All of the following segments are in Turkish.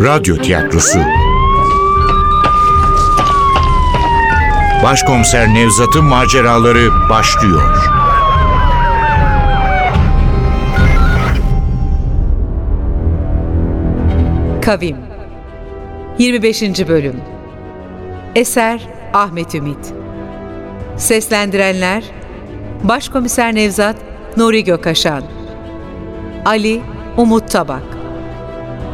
Radyo Tiyatrosu Başkomiser Nevzat'ın maceraları başlıyor. Kavim 25. Bölüm Eser Ahmet Ümit Seslendirenler Başkomiser Nevzat Nuri Gökaşan Ali Umut Tabak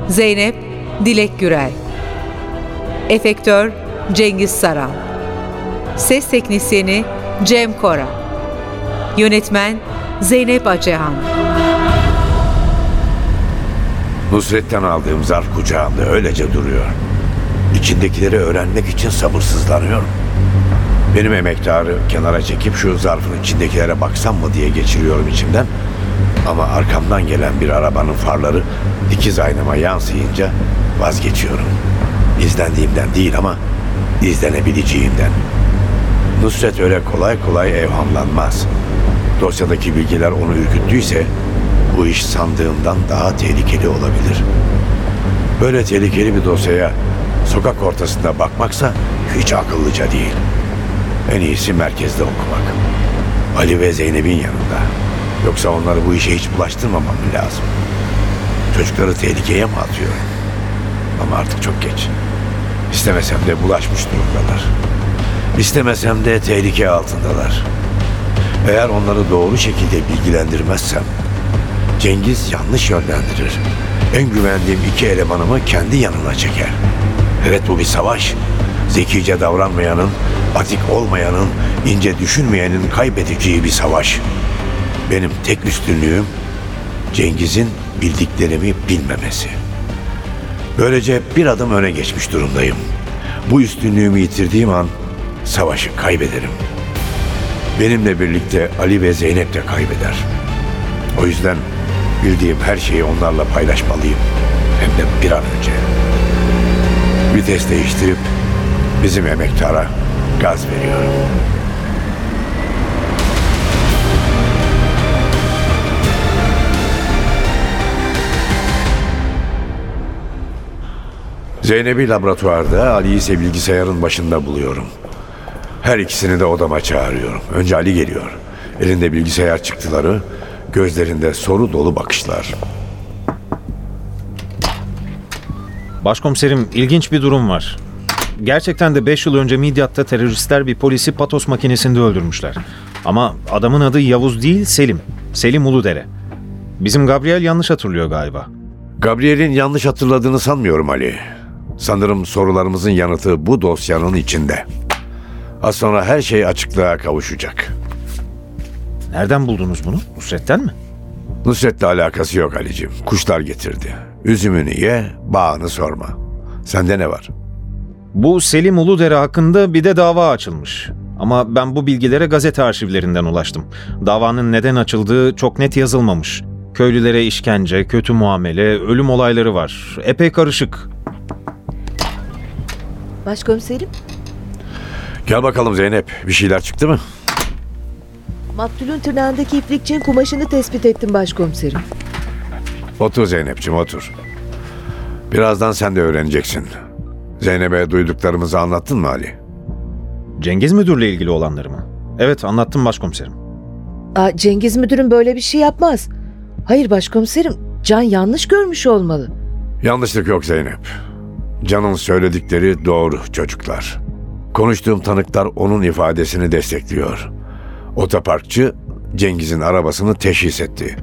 Zeynep Dilek Gürel Efektör Cengiz Saral Ses Teknisyeni Cem Kora Yönetmen Zeynep Acehan Nusret'ten aldığım zarf kucağımda öylece duruyor. İçindekileri öğrenmek için sabırsızlanıyorum. Benim emektarı kenara çekip şu zarfın içindekilere baksam mı diye geçiriyorum içimden. Ama arkamdan gelen bir arabanın farları dikiz aynama yansıyınca vazgeçiyorum. İzlendiğimden değil ama izlenebileceğimden. Nusret öyle kolay kolay evhamlanmaz. Dosyadaki bilgiler onu ürküttüyse bu iş sandığımdan daha tehlikeli olabilir. Böyle tehlikeli bir dosyaya sokak ortasında bakmaksa hiç akıllıca değil. En iyisi merkezde okumak. Ali ve Zeynep'in yanında. Yoksa onları bu işe hiç bulaştırmamam lazım. Çocukları tehlikeye mi atıyorum? Ama artık çok geç. İstemesem de bulaşmış durumdalar. İstemesem de tehlike altındalar. Eğer onları doğru şekilde bilgilendirmezsem Cengiz yanlış yönlendirir. En güvendiğim iki elemanımı kendi yanına çeker. Evet bu bir savaş. Zekice davranmayanın, atik olmayanın, ince düşünmeyenin kaybedeceği bir savaş. Benim tek üstünlüğüm Cengiz'in bildiklerimi bilmemesi. Böylece bir adım öne geçmiş durumdayım. Bu üstünlüğümü yitirdiğim an savaşı kaybederim. Benimle birlikte Ali ve Zeynep de kaybeder. O yüzden bildiğim her şeyi onlarla paylaşmalıyım. Hem de bir an önce. Vites değiştirip bizim emektara gaz veriyorum. Zeynep'i laboratuvarda, Ali'yi ise bilgisayarın başında buluyorum. Her ikisini de odama çağırıyorum. Önce Ali geliyor. Elinde bilgisayar çıktıları, gözlerinde soru dolu bakışlar. Başkomiserim ilginç bir durum var. Gerçekten de 5 yıl önce Midyat'ta teröristler bir polisi patos makinesinde öldürmüşler. Ama adamın adı Yavuz değil Selim. Selim Uludere. Bizim Gabriel yanlış hatırlıyor galiba. Gabriel'in yanlış hatırladığını sanmıyorum Ali. Sanırım sorularımızın yanıtı bu dosyanın içinde. Az sonra her şey açıklığa kavuşacak. Nereden buldunuz bunu? Nusret'ten mi? Nusret'le alakası yok Ali'cim. Kuşlar getirdi. Üzümünü ye, bağını sorma. Sende ne var? Bu Selim Uludere hakkında bir de dava açılmış. Ama ben bu bilgilere gazete arşivlerinden ulaştım. Davanın neden açıldığı çok net yazılmamış. Köylülere işkence, kötü muamele, ölüm olayları var. Epey karışık. Başkomiserim, Gel bakalım Zeynep. Bir şeyler çıktı mı? maktulün tırnağındaki iplikçinin kumaşını tespit ettim başkomiserim. Otur Zeynep'ciğim otur. Birazdan sen de öğreneceksin. Zeynep'e duyduklarımızı anlattın mı Ali? Cengiz Müdür'le ilgili olanları mı? Evet anlattım başkomiserim. Aa, Cengiz müdürüm böyle bir şey yapmaz. Hayır başkomiserim, Can yanlış görmüş olmalı. Yanlışlık yok Zeynep. Can'ın söyledikleri doğru çocuklar. Konuştuğum tanıklar onun ifadesini destekliyor. Otoparkçı Cengiz'in arabasını teşhis etti.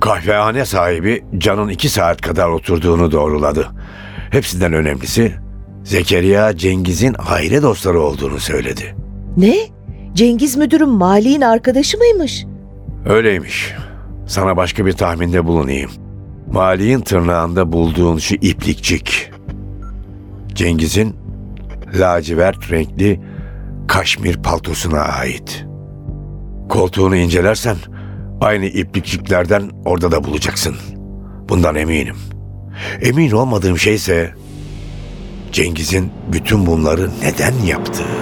Kahvehane sahibi Can'ın iki saat kadar oturduğunu doğruladı. Hepsinden önemlisi Zekeriya Cengiz'in aile dostları olduğunu söyledi. Ne? Cengiz müdürüm Mali'nin arkadaşı mıymış? Öyleymiş. Sana başka bir tahminde bulunayım. Mali'nin tırnağında bulduğun şu iplikçik. Cengiz'in lacivert renkli kaşmir paltosuna ait. Koltuğunu incelersen aynı iplikçiklerden orada da bulacaksın. Bundan eminim. Emin olmadığım şey ise Cengiz'in bütün bunları neden yaptığı.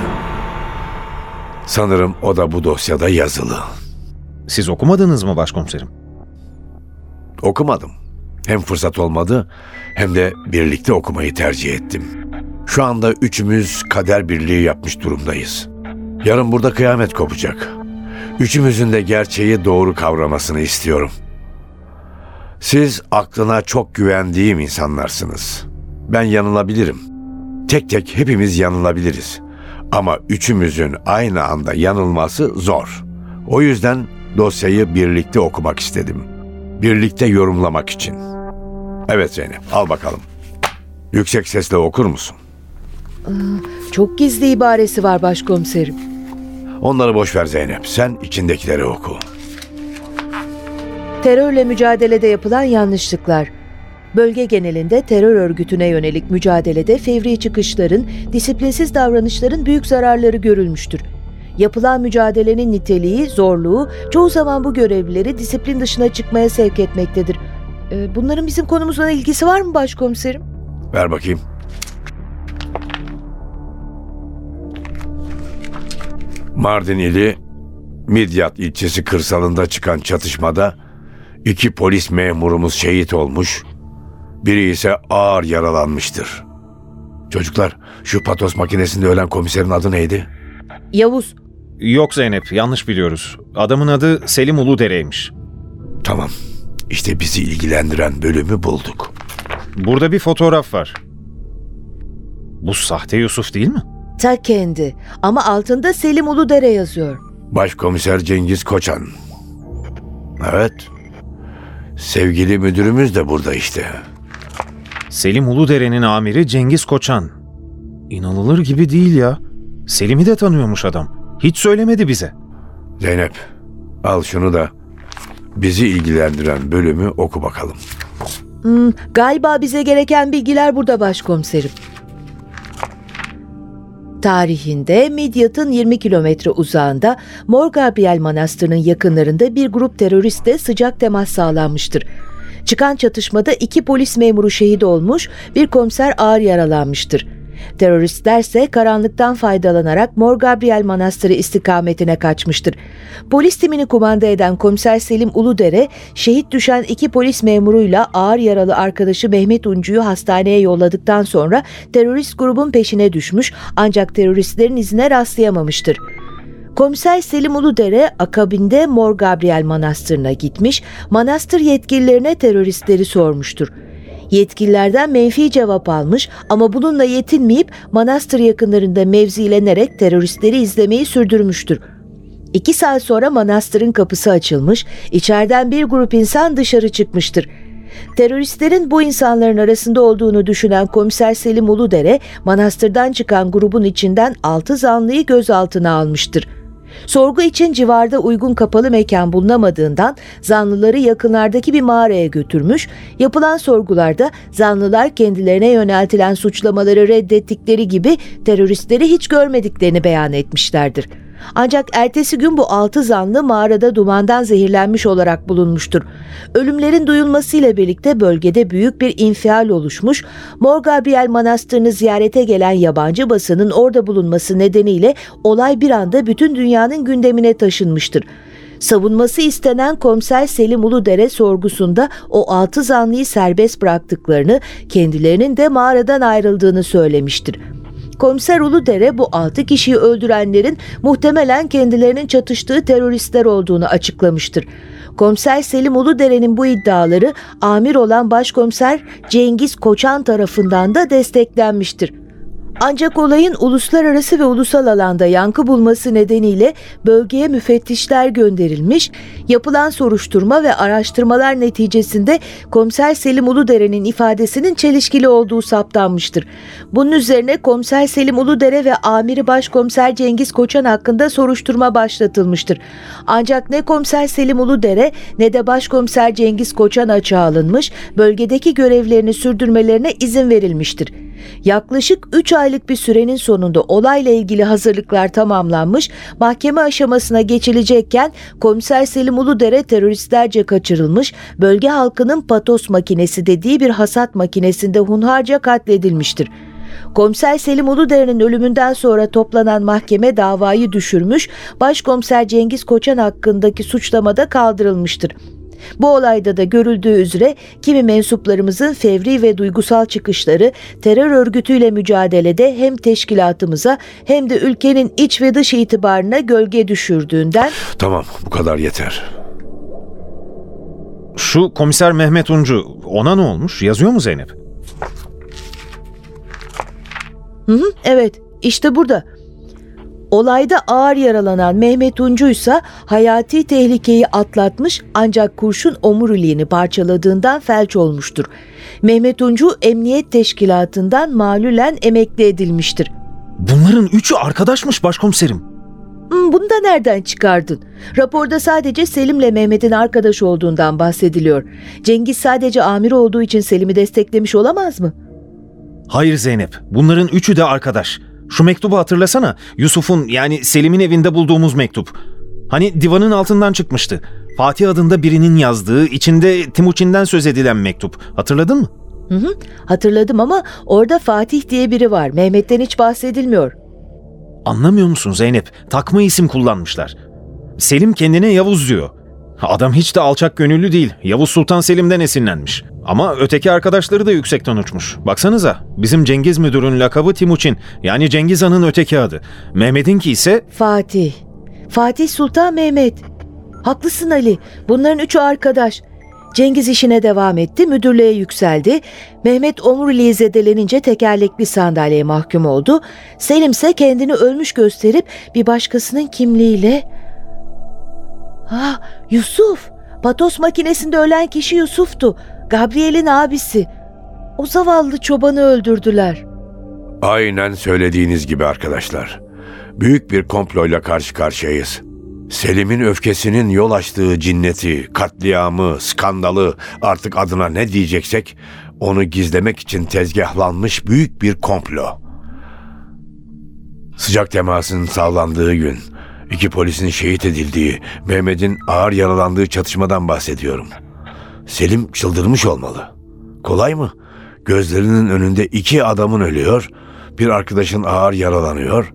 Sanırım o da bu dosyada yazılı. Siz okumadınız mı başkomiserim? Okumadım. Hem fırsat olmadı hem de birlikte okumayı tercih ettim. Şu anda üçümüz kader birliği yapmış durumdayız. Yarın burada kıyamet kopacak. Üçümüzün de gerçeği doğru kavramasını istiyorum. Siz aklına çok güvendiğim insanlarsınız. Ben yanılabilirim. Tek tek hepimiz yanılabiliriz. Ama üçümüzün aynı anda yanılması zor. O yüzden dosyayı birlikte okumak istedim. Birlikte yorumlamak için. Evet Zeynep, al bakalım. Yüksek sesle okur musun? Çok gizli ibaresi var başkomiserim. Onları boş ver Zeynep. Sen içindekileri oku. Terörle mücadelede yapılan yanlışlıklar. Bölge genelinde terör örgütüne yönelik mücadelede fevri çıkışların, disiplinsiz davranışların büyük zararları görülmüştür. Yapılan mücadelenin niteliği, zorluğu çoğu zaman bu görevlileri disiplin dışına çıkmaya sevk etmektedir. Ee, Bunların bizim konumuzla ilgisi var mı başkomiserim? Ver bakayım. Mardin ili Midyat ilçesi kırsalında çıkan çatışmada iki polis memurumuz şehit olmuş, biri ise ağır yaralanmıştır. Çocuklar, şu patos makinesinde ölen komiserin adı neydi? Yavuz, Yok Zeynep, yanlış biliyoruz. Adamın adı Selim Uludere'ymiş. Tamam, işte bizi ilgilendiren bölümü bulduk. Burada bir fotoğraf var. Bu sahte Yusuf değil mi? Ta kendi ama altında Selim Uludere yazıyor. Başkomiser Cengiz Koçan. Evet, sevgili müdürümüz de burada işte. Selim Uludere'nin amiri Cengiz Koçan. İnanılır gibi değil ya. Selim'i de tanıyormuş adam. Hiç söylemedi bize. Zeynep, al şunu da bizi ilgilendiren bölümü oku bakalım. Hmm, galiba bize gereken bilgiler burada başkomiserim. Tarihinde Midyat'ın 20 kilometre uzağında Mor Gabriel Manastırı'nın yakınlarında bir grup teröristle sıcak temas sağlanmıştır. Çıkan çatışmada iki polis memuru şehit olmuş, bir komiser ağır yaralanmıştır. Teröristler ise karanlıktan faydalanarak Mor Gabriel Manastırı istikametine kaçmıştır. Polis timini kumanda eden komiser Selim Uludere, şehit düşen iki polis memuruyla ağır yaralı arkadaşı Mehmet Uncu'yu hastaneye yolladıktan sonra terörist grubun peşine düşmüş ancak teröristlerin izine rastlayamamıştır. Komiser Selim Uludere akabinde Mor Gabriel Manastırı'na gitmiş, manastır yetkililerine teröristleri sormuştur. Yetkililerden menfi cevap almış ama bununla yetinmeyip manastır yakınlarında mevzilenerek teröristleri izlemeyi sürdürmüştür. İki saat sonra manastırın kapısı açılmış, içeriden bir grup insan dışarı çıkmıştır. Teröristlerin bu insanların arasında olduğunu düşünen komiser Selim Uludere, manastırdan çıkan grubun içinden altı zanlıyı gözaltına almıştır. Sorgu için civarda uygun kapalı mekan bulunamadığından zanlıları yakınlardaki bir mağaraya götürmüş, yapılan sorgularda zanlılar kendilerine yöneltilen suçlamaları reddettikleri gibi teröristleri hiç görmediklerini beyan etmişlerdir. Ancak ertesi gün bu altı zanlı mağarada dumandan zehirlenmiş olarak bulunmuştur. Ölümlerin duyulmasıyla birlikte bölgede büyük bir infial oluşmuş, Mor Gabriel Manastırı'nı ziyarete gelen yabancı basının orada bulunması nedeniyle olay bir anda bütün dünyanın gündemine taşınmıştır. Savunması istenen komiser Selim Uludere sorgusunda o altı zanlıyı serbest bıraktıklarını, kendilerinin de mağaradan ayrıldığını söylemiştir. Komiser Uludere bu 6 kişiyi öldürenlerin muhtemelen kendilerinin çatıştığı teröristler olduğunu açıklamıştır. Komiser Selim Uludere'nin bu iddiaları amir olan başkomiser Cengiz Koçan tarafından da desteklenmiştir. Ancak olayın uluslararası ve ulusal alanda yankı bulması nedeniyle bölgeye müfettişler gönderilmiş, yapılan soruşturma ve araştırmalar neticesinde komiser Selim Uludere'nin ifadesinin çelişkili olduğu saptanmıştır. Bunun üzerine komiser Selim Uludere ve amiri başkomiser Cengiz Koçan hakkında soruşturma başlatılmıştır. Ancak ne komiser Selim Uludere ne de başkomiser Cengiz Koçan açığa alınmış, bölgedeki görevlerini sürdürmelerine izin verilmiştir. Yaklaşık 3 aylık bir sürenin sonunda olayla ilgili hazırlıklar tamamlanmış, mahkeme aşamasına geçilecekken komiser Selim Uludere teröristlerce kaçırılmış, bölge halkının patos makinesi dediği bir hasat makinesinde hunharca katledilmiştir. Komiser Selim Uludere'nin ölümünden sonra toplanan mahkeme davayı düşürmüş, başkomiser Cengiz Koçan hakkındaki suçlamada kaldırılmıştır. Bu olayda da görüldüğü üzere kimi mensuplarımızın fevri ve duygusal çıkışları terör örgütüyle mücadelede hem teşkilatımıza hem de ülkenin iç ve dış itibarına gölge düşürdüğünden Tamam bu kadar yeter. Şu komiser Mehmet Uncu ona ne olmuş? Yazıyor mu Zeynep? Hı hı, evet, işte burada. Olayda ağır yaralanan Mehmet Uncu ise hayati tehlikeyi atlatmış ancak kurşun omuriliğini parçaladığından felç olmuştur. Mehmet Uncu emniyet teşkilatından malulen emekli edilmiştir. Bunların üçü arkadaşmış başkomiserim. Hmm, Bunu da nereden çıkardın? Raporda sadece Selim'le Mehmet'in arkadaş olduğundan bahsediliyor. Cengiz sadece amir olduğu için Selim'i desteklemiş olamaz mı? Hayır Zeynep, bunların üçü de arkadaş. Şu mektubu hatırlasana. Yusuf'un yani Selim'in evinde bulduğumuz mektup. Hani divanın altından çıkmıştı. Fatih adında birinin yazdığı, içinde Timuçin'den söz edilen mektup. Hatırladın mı? Hı hı, hatırladım ama orada Fatih diye biri var. Mehmet'ten hiç bahsedilmiyor. Anlamıyor musun Zeynep? Takma isim kullanmışlar. Selim kendine Yavuz diyor. Adam hiç de alçak gönüllü değil. Yavuz Sultan Selim'den esinlenmiş. Ama öteki arkadaşları da yüksekten uçmuş. Baksanıza bizim Cengiz müdürün lakabı Timuçin. Yani Cengiz Han'ın öteki adı. Mehmet'inki ise Fatih. Fatih Sultan Mehmet. Haklısın Ali. Bunların üçü arkadaş. Cengiz işine devam etti, müdürlüğe yükseldi. Mehmet omuriliği zedelenince tekerlekli sandalyeye mahkum oldu. Selim ise kendini ölmüş gösterip bir başkasının kimliğiyle... Ha, Yusuf. Patos makinesinde ölen kişi Yusuf'tu. Gabriel'in abisi. O zavallı çobanı öldürdüler. Aynen söylediğiniz gibi arkadaşlar. Büyük bir komployla karşı karşıyayız. Selim'in öfkesinin yol açtığı cinneti, katliamı, skandalı artık adına ne diyeceksek onu gizlemek için tezgahlanmış büyük bir komplo. Sıcak temasın sağlandığı gün, iki polisin şehit edildiği, Mehmet'in ağır yaralandığı çatışmadan bahsediyorum. Selim çıldırmış olmalı. Kolay mı? Gözlerinin önünde iki adamın ölüyor, bir arkadaşın ağır yaralanıyor.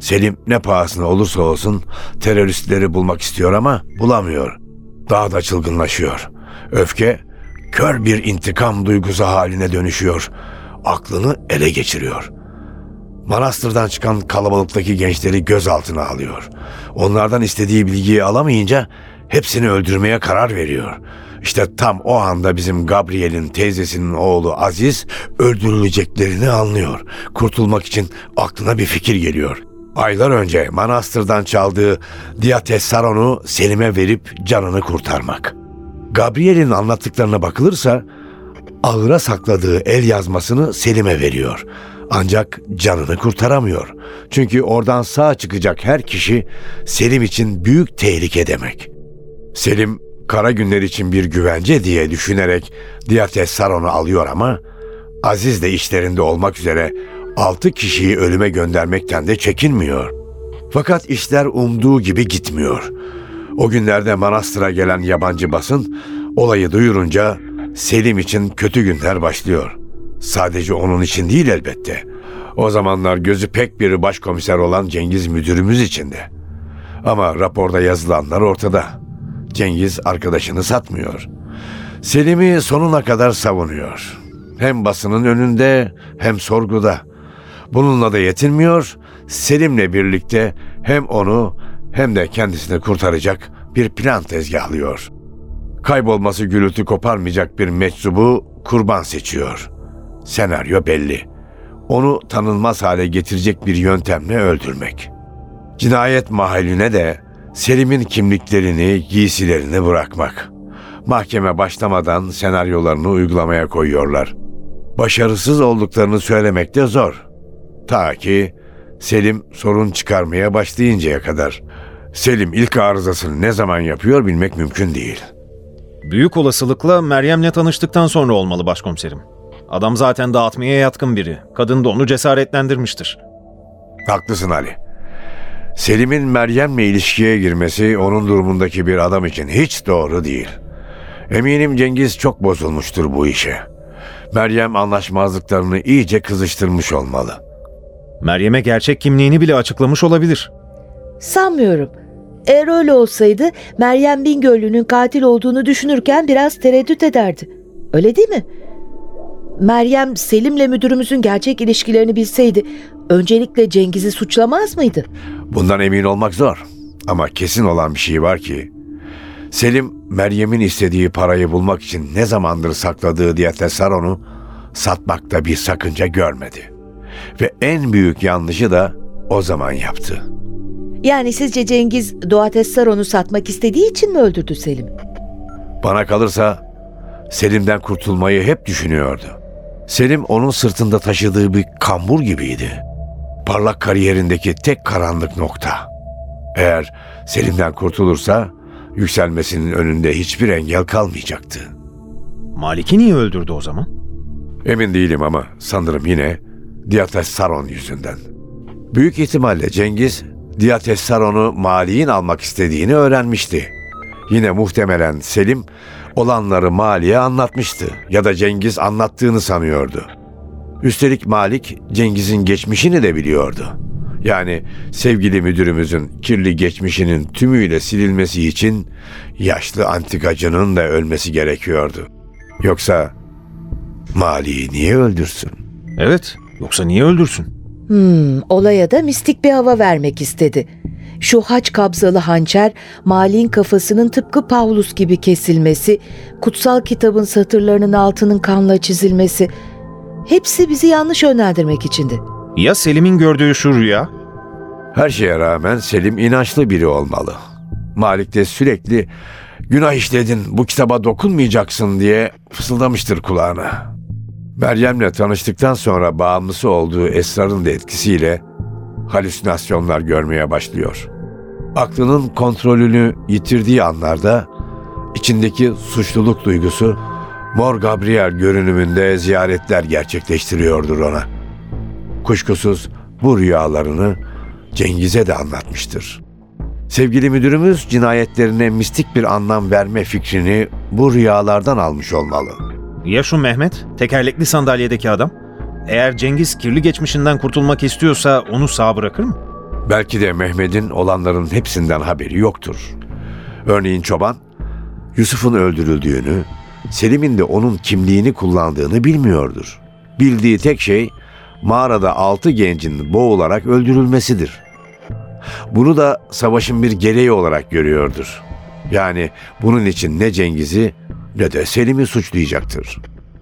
Selim ne pahasına olursa olsun teröristleri bulmak istiyor ama bulamıyor. Daha da çılgınlaşıyor. Öfke kör bir intikam duygusu haline dönüşüyor. Aklını ele geçiriyor. Manastırdan çıkan kalabalıktaki gençleri gözaltına alıyor. Onlardan istediği bilgiyi alamayınca hepsini öldürmeye karar veriyor. İşte tam o anda bizim Gabriel'in teyzesinin oğlu Aziz öldürüleceklerini anlıyor. Kurtulmak için aklına bir fikir geliyor. Aylar önce manastırdan çaldığı Diatessaron'u Selim'e verip canını kurtarmak. Gabriel'in anlattıklarına bakılırsa ağıra sakladığı el yazmasını Selim'e veriyor. Ancak canını kurtaramıyor. Çünkü oradan sağ çıkacak her kişi Selim için büyük tehlike demek. Selim kara günler için bir güvence diye düşünerek Diatessaron'u alıyor ama Aziz de işlerinde olmak üzere altı kişiyi ölüme göndermekten de çekinmiyor. Fakat işler umduğu gibi gitmiyor. O günlerde manastıra gelen yabancı basın olayı duyurunca Selim için kötü günler başlıyor. Sadece onun için değil elbette. O zamanlar gözü pek bir başkomiser olan Cengiz müdürümüz içinde. Ama raporda yazılanlar ortada. Cengiz arkadaşını satmıyor. Selim'i sonuna kadar savunuyor. Hem basının önünde hem sorguda. Bununla da yetinmiyor. Selim'le birlikte hem onu hem de kendisini kurtaracak bir plan tezgahlıyor. Kaybolması gürültü koparmayacak bir meczubu kurban seçiyor. Senaryo belli. Onu tanınmaz hale getirecek bir yöntemle öldürmek. Cinayet mahalline de Selim'in kimliklerini, giysilerini bırakmak. Mahkeme başlamadan senaryolarını uygulamaya koyuyorlar. Başarısız olduklarını söylemek de zor. Ta ki Selim sorun çıkarmaya başlayıncaya kadar. Selim ilk arızasını ne zaman yapıyor bilmek mümkün değil. büyük olasılıkla Meryem'le tanıştıktan sonra olmalı başkomiserim. Adam zaten dağıtmaya yatkın biri. Kadın da onu cesaretlendirmiştir. Haklısın Ali. Selim'in Meryem'le ilişkiye girmesi onun durumundaki bir adam için hiç doğru değil. Eminim Cengiz çok bozulmuştur bu işe. Meryem anlaşmazlıklarını iyice kızıştırmış olmalı. Meryem'e gerçek kimliğini bile açıklamış olabilir. Sanmıyorum. Eğer öyle olsaydı Meryem Bingöllü'nün katil olduğunu düşünürken biraz tereddüt ederdi. Öyle değil mi? Meryem Selim'le müdürümüzün gerçek ilişkilerini bilseydi öncelikle Cengiz'i suçlamaz mıydı? Bundan emin olmak zor. Ama kesin olan bir şey var ki Selim Meryem'in istediği parayı bulmak için ne zamandır sakladığı Diatessaron'u satmakta bir sakınca görmedi. Ve en büyük yanlışı da o zaman yaptı. Yani sizce Cengiz Doğatessaron'u satmak istediği için mi öldürdü Selim'i? Bana kalırsa Selim'den kurtulmayı hep düşünüyordu. Selim onun sırtında taşıdığı bir kambur gibiydi. Parlak kariyerindeki tek karanlık nokta. Eğer Selim'den kurtulursa yükselmesinin önünde hiçbir engel kalmayacaktı. Malik'i niye öldürdü o zaman? Emin değilim ama sanırım yine Diates Saron yüzünden. Büyük ihtimalle Cengiz Diates Saron'u Mali'nin almak istediğini öğrenmişti. Yine muhtemelen Selim olanları Mali'ye anlatmıştı ya da Cengiz anlattığını sanıyordu. Üstelik Malik Cengiz'in geçmişini de biliyordu. Yani sevgili müdürümüzün kirli geçmişinin tümüyle silinmesi için yaşlı antikacının da ölmesi gerekiyordu. Yoksa Mali'yi niye öldürsün? Evet, yoksa niye öldürsün? Hmm, olaya da mistik bir hava vermek istedi. Şu haç kabzalı hançer, Mali'nin kafasının tıpkı Pavlus gibi kesilmesi, kutsal kitabın satırlarının altının kanla çizilmesi... Hepsi bizi yanlış yönlendirmek içindi. Ya Selim'in gördüğü şu rüya? Her şeye rağmen Selim inançlı biri olmalı. Malik de sürekli günah işledin bu kitaba dokunmayacaksın diye fısıldamıştır kulağına. Meryem'le tanıştıktan sonra bağımlısı olduğu esrarın da etkisiyle halüsinasyonlar görmeye başlıyor. Aklının kontrolünü yitirdiği anlarda içindeki suçluluk duygusu Mor Gabriel görünümünde ziyaretler gerçekleştiriyordur ona. Kuşkusuz bu rüyalarını Cengiz'e de anlatmıştır. Sevgili müdürümüz cinayetlerine mistik bir anlam verme fikrini bu rüyalardan almış olmalı. Ya şu Mehmet, tekerlekli sandalyedeki adam? Eğer Cengiz kirli geçmişinden kurtulmak istiyorsa onu sağ bırakır mı? Belki de Mehmet'in olanların hepsinden haberi yoktur. Örneğin çoban, Yusuf'un öldürüldüğünü, Selim'in de onun kimliğini kullandığını bilmiyordur. Bildiği tek şey mağarada altı gencin boğularak öldürülmesidir. Bunu da savaşın bir gereği olarak görüyordur. Yani bunun için ne Cengiz'i ne de Selim'i suçlayacaktır.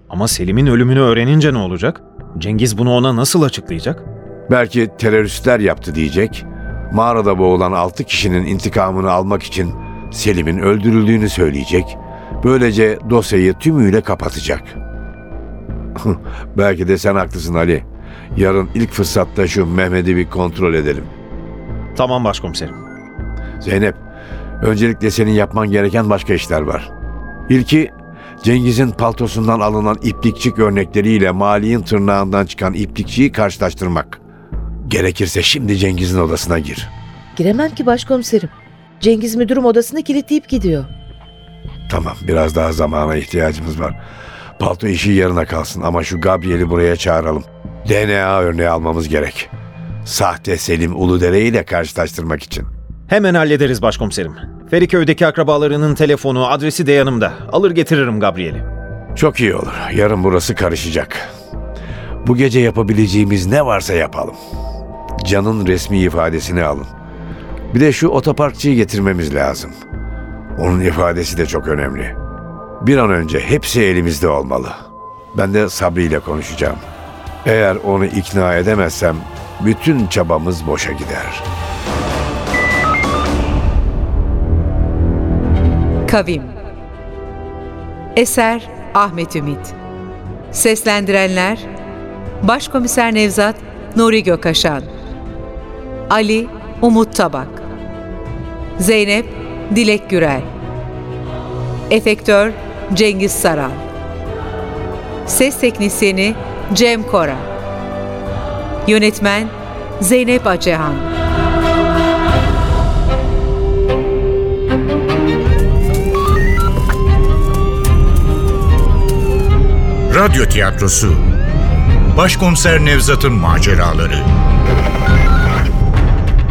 Ama Selim'in ölümünü öğrenince ne olacak? Cengiz bunu ona nasıl açıklayacak? Belki teröristler yaptı diyecek. Mağarada boğulan altı kişinin intikamını almak için Selim'in öldürüldüğünü söyleyecek. Böylece dosyayı tümüyle kapatacak. Belki de sen haklısın Ali. Yarın ilk fırsatta şu Mehmet'i bir kontrol edelim. Tamam başkomiserim. Zeynep, öncelikle senin yapman gereken başka işler var. İlki Cengiz'in paltosundan alınan iplikçik örnekleriyle Mali'nin tırnağından çıkan iplikçiyi karşılaştırmak. Gerekirse şimdi Cengiz'in odasına gir. Giremem ki başkomiserim. Cengiz müdürüm odasını kilitleyip gidiyor. Tamam, biraz daha zamana ihtiyacımız var. Palto işi yarına kalsın ama şu Gabriel'i buraya çağıralım. DNA örneği almamız gerek. Sahte Selim Uludere ile karşılaştırmak için. Hemen hallederiz başkomiserim. Feriköy'deki akrabalarının telefonu, adresi de yanımda. Alır getiririm Gabriel'i. Çok iyi olur. Yarın burası karışacak. Bu gece yapabileceğimiz ne varsa yapalım. Can'ın resmi ifadesini alın. Bir de şu otoparkçıyı getirmemiz lazım. Onun ifadesi de çok önemli. Bir an önce hepsi elimizde olmalı. Ben de Sabri ile konuşacağım. Eğer onu ikna edemezsem bütün çabamız boşa gider. Kavim Eser Ahmet Ümit Seslendirenler Başkomiser Nevzat Nuri Gökaşan Ali Umut Tabak. Zeynep Dilek Gürel. Efektör Cengiz Saral Ses Teknisyeni Cem Kora. Yönetmen Zeynep Acehan. Radyo tiyatrosu. Başkomiser Nevzat'ın maceraları